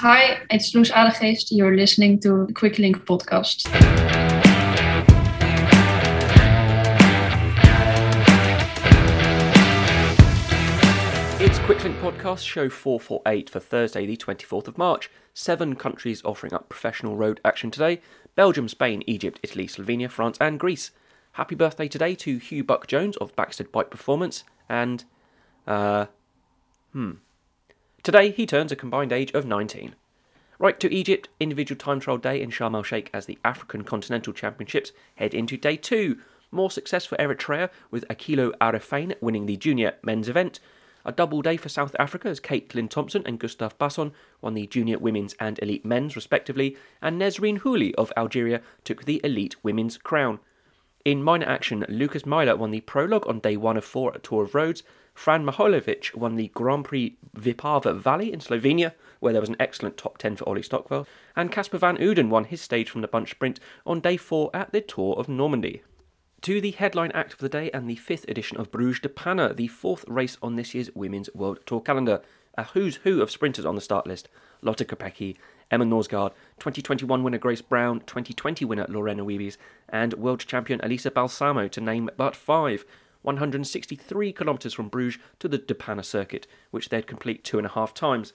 Hi, it's Loes Adegeest. You're listening to the Quick Link podcast. It's Quicklink Podcast, show 448 for Thursday, the 24th of March. Seven countries offering up professional road action today Belgium, Spain, Egypt, Italy, Slovenia, France, and Greece. Happy birthday today to Hugh Buck Jones of Baxter Bike Performance, and. Uh. Hmm. Today he turns a combined age of 19. Right to Egypt, individual time trial day in Sharm el Sheikh as the African Continental Championships head into day two. More success for Eritrea with Akilo Arefane winning the junior men's event. A double day for South Africa as Caitlin Thompson and Gustav Basson won the junior women's and elite men's respectively, and Nesrine Houli of Algeria took the elite women's crown. In minor action, Lucas Meyer won the prologue on day one of four at Tour of Rhodes. Fran Miholjević won the Grand Prix Vipava Valley in Slovenia, where there was an excellent top 10 for Ollie Stockwell. And Casper van Uden won his stage from the bunch sprint on day four at the Tour of Normandy. To the headline act of the day and the fifth edition of Bruges de Panne, the fourth race on this year's Women's World Tour calendar. A who's who of sprinters on the start list. Lotte Kopecky, Emma Norsgaard, 2021 winner Grace Brown, 2020 winner Lorena Wiebes, and world champion Elisa Balsamo, to name but five. 163 kilometres from Bruges to the De Panne circuit, which they'd complete two and a half times.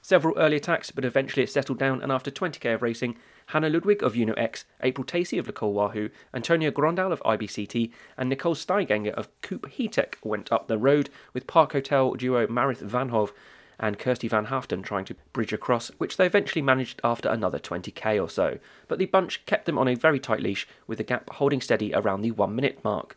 Several early attacks, but eventually it settled down, and after 20k of racing, Hannah Ludwig of Uno X, April Tacey of Le Col Wahoo, Antonia Grondal of IBCT, and Nicole Steigenga of Coop-Hitec went up the road, with Park Hotel duo Marith Van Hove and Kirsty Van Haaften trying to bridge across, which they eventually managed after another 20k or so. But the bunch kept them on a very tight leash, with the gap holding steady around the one minute mark.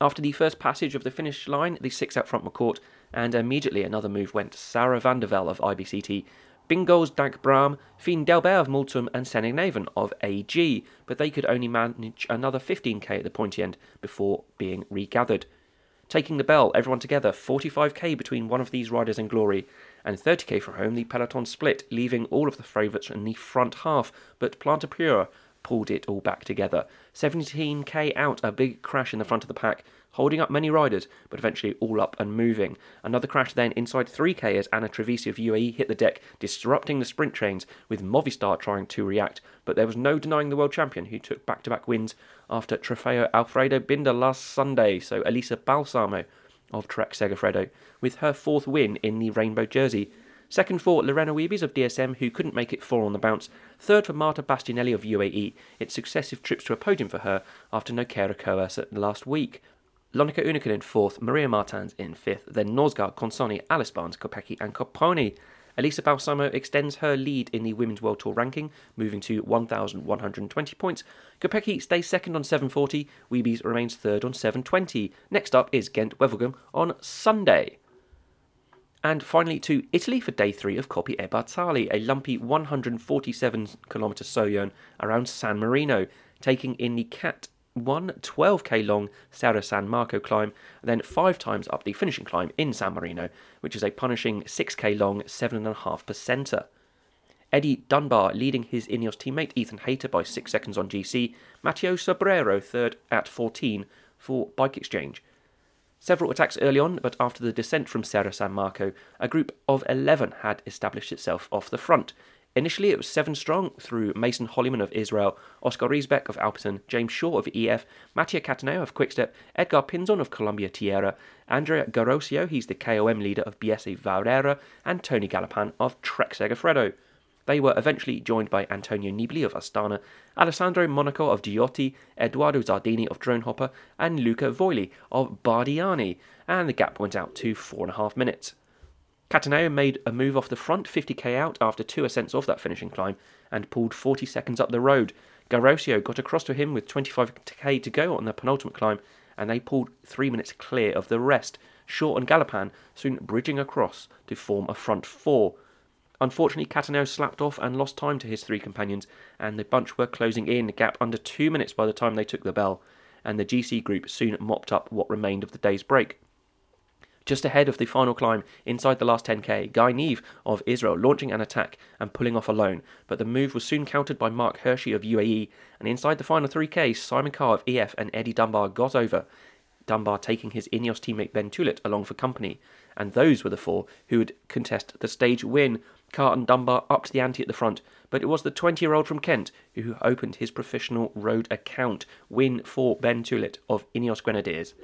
After the first passage of the finish line, the six out front were caught, and immediately another move went Sarah van der Velde of IBCT, Bingos Dag Bram, Fien Delbert of Multum, and Senningnaven of AG, but they could only manage another 15k at the pointy end before being regathered. Taking the bell, everyone together, 45k between one of these riders and Glory, and 30k for home, the peloton split, leaving all of the favourites in the front half, but Plantur-Pura pulled it all back together. 17k out, a big crash in the front of the pack, holding up many riders, but eventually all up and moving. Another crash then inside 3k as Anna Trevisi of UAE hit the deck, disrupting the sprint trains, with Movistar trying to react. But there was no denying the world champion, who took back to back wins after Trofeo Alfredo Binda last Sunday. So Elisa Balsamo of Trek Segafredo, with her fourth win in the rainbow jersey. Second for Lorena Wiebes of DSM, who couldn't make it four on the bounce. Third for Marta Bastianelli of UAE. It's successive trips to a podium for her after no Nokere Koerse last week. Lonneke Uneken in fourth, Maria Martins in fifth, then Norsgaard, Consoni, Alice Barnes, Kopecky, and Copponi. Elisa Balsamo extends her lead in the Women's World Tour ranking, moving to 1,120 points. Kopecky stays second on 740, Wiebes remains third on 720. Next up is Ghent Wevelgem on Sunday. And finally to Italy for day three of Coppi e Bartali, a lumpy 147 kilometre sojourn around San Marino, taking in the Cat one 12k long Serra San Marco climb, then five times up the finishing climb in San Marino, which is a punishing 6k long 7.5 percenter. Eddie Dunbar leading his Ineos teammate Ethan Hayter by 6 seconds on GC, Matteo Sobrero third at 14 for Bike Exchange. Several attacks early on, but after the descent from Serra San Marco, a group of 11 had established itself off the front. Initially, it was seven strong through Mason Hollyman of Israel, Oscar Riesebeek of Alpecin, James Shaw of EF, Mattia Cattaneo of Quickstep, Edgar Pinzon of Colombia Tierra, Andrea Garosio, he's the KOM leader of Biese Valera, and Tony Gallopin of Trek Segafredo. They were eventually joined by Antonio Nibali of Astana, Alessandro Monaco of Giotti, Edoardo Zardini of Dronehopper, and Luca Covili of Bardiani, and the gap went out to four and a half minutes. Cattaneo made a move off the front 50k out after two ascents off that finishing climb and pulled 40 seconds up the road. Garosio got across to him with 25k to go on the penultimate climb, and they pulled three minutes clear of the rest. Shaw and Gallopin soon bridging across to form a front four. Unfortunately, Cattaneo slapped off and lost time to his three companions, and the bunch were closing in, a gap under two minutes by the time they took the bell, and the GC group soon mopped up what remained of the day's break. Just ahead of the final climb, inside the last 10k, Guy Niv of Israel launching an attack and pulling off alone, but the move was soon countered by Marc Hirschi of UAE, and inside the final 3k, Simon Carr of EF and Eddie Dunbar got over, Dunbar taking his Ineos teammate Ben Tulett along for company, and those were the four who would contest the stage win. Carlton Dunbar up to the ante at the front, but it was the 20 year old from Kent who opened his professional road account. Win for Ben Tulett of Ineos Grenadiers.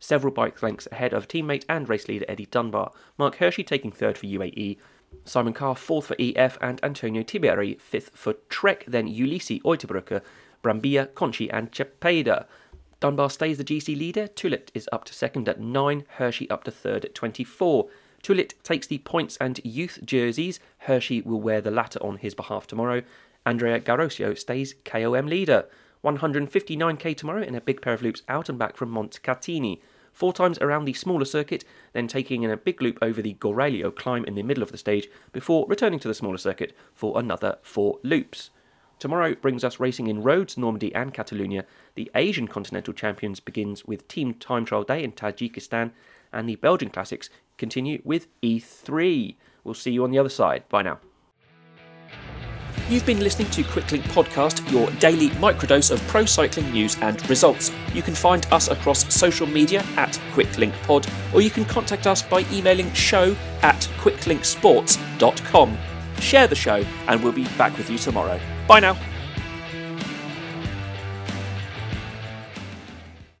Several bike lengths ahead of teammate and race leader Eddie Dunbar. Marc Hirschi taking third for UAE, Simon Carr fourth for EF, and Antonio Tiberi fifth for Trek. Then Ulissi Oitebrücker, Brambilla, Conci, and Cepeda. Dunbar stays the GC leader. Tulett is up to second at 9, Hirschi up to third at 24. Tulett takes the points and youth jerseys. Hirschi will wear the latter on his behalf tomorrow. Andrea Garosio stays KOM leader. 159k tomorrow in a big pair of loops out and back from Montecatini. Four times around the smaller circuit, then taking in a big loop over the Goraglio climb in the middle of the stage before returning to the smaller circuit for another four loops. Tomorrow brings us racing in Rhodes, Normandy, and Catalonia. The Asian Continental Champions begins with Team Time Trial Day in Tajikistan, and the Belgian Classics continue with E3. We'll see you on the other side. Bye now. You've been listening to Quicklink Podcast, your daily microdose of pro cycling news and results. You can find us across social media at QuicklinkPod, or you can contact us by emailing show at quicklinksports.com. Share the show, and we'll be back with you tomorrow. Bye now.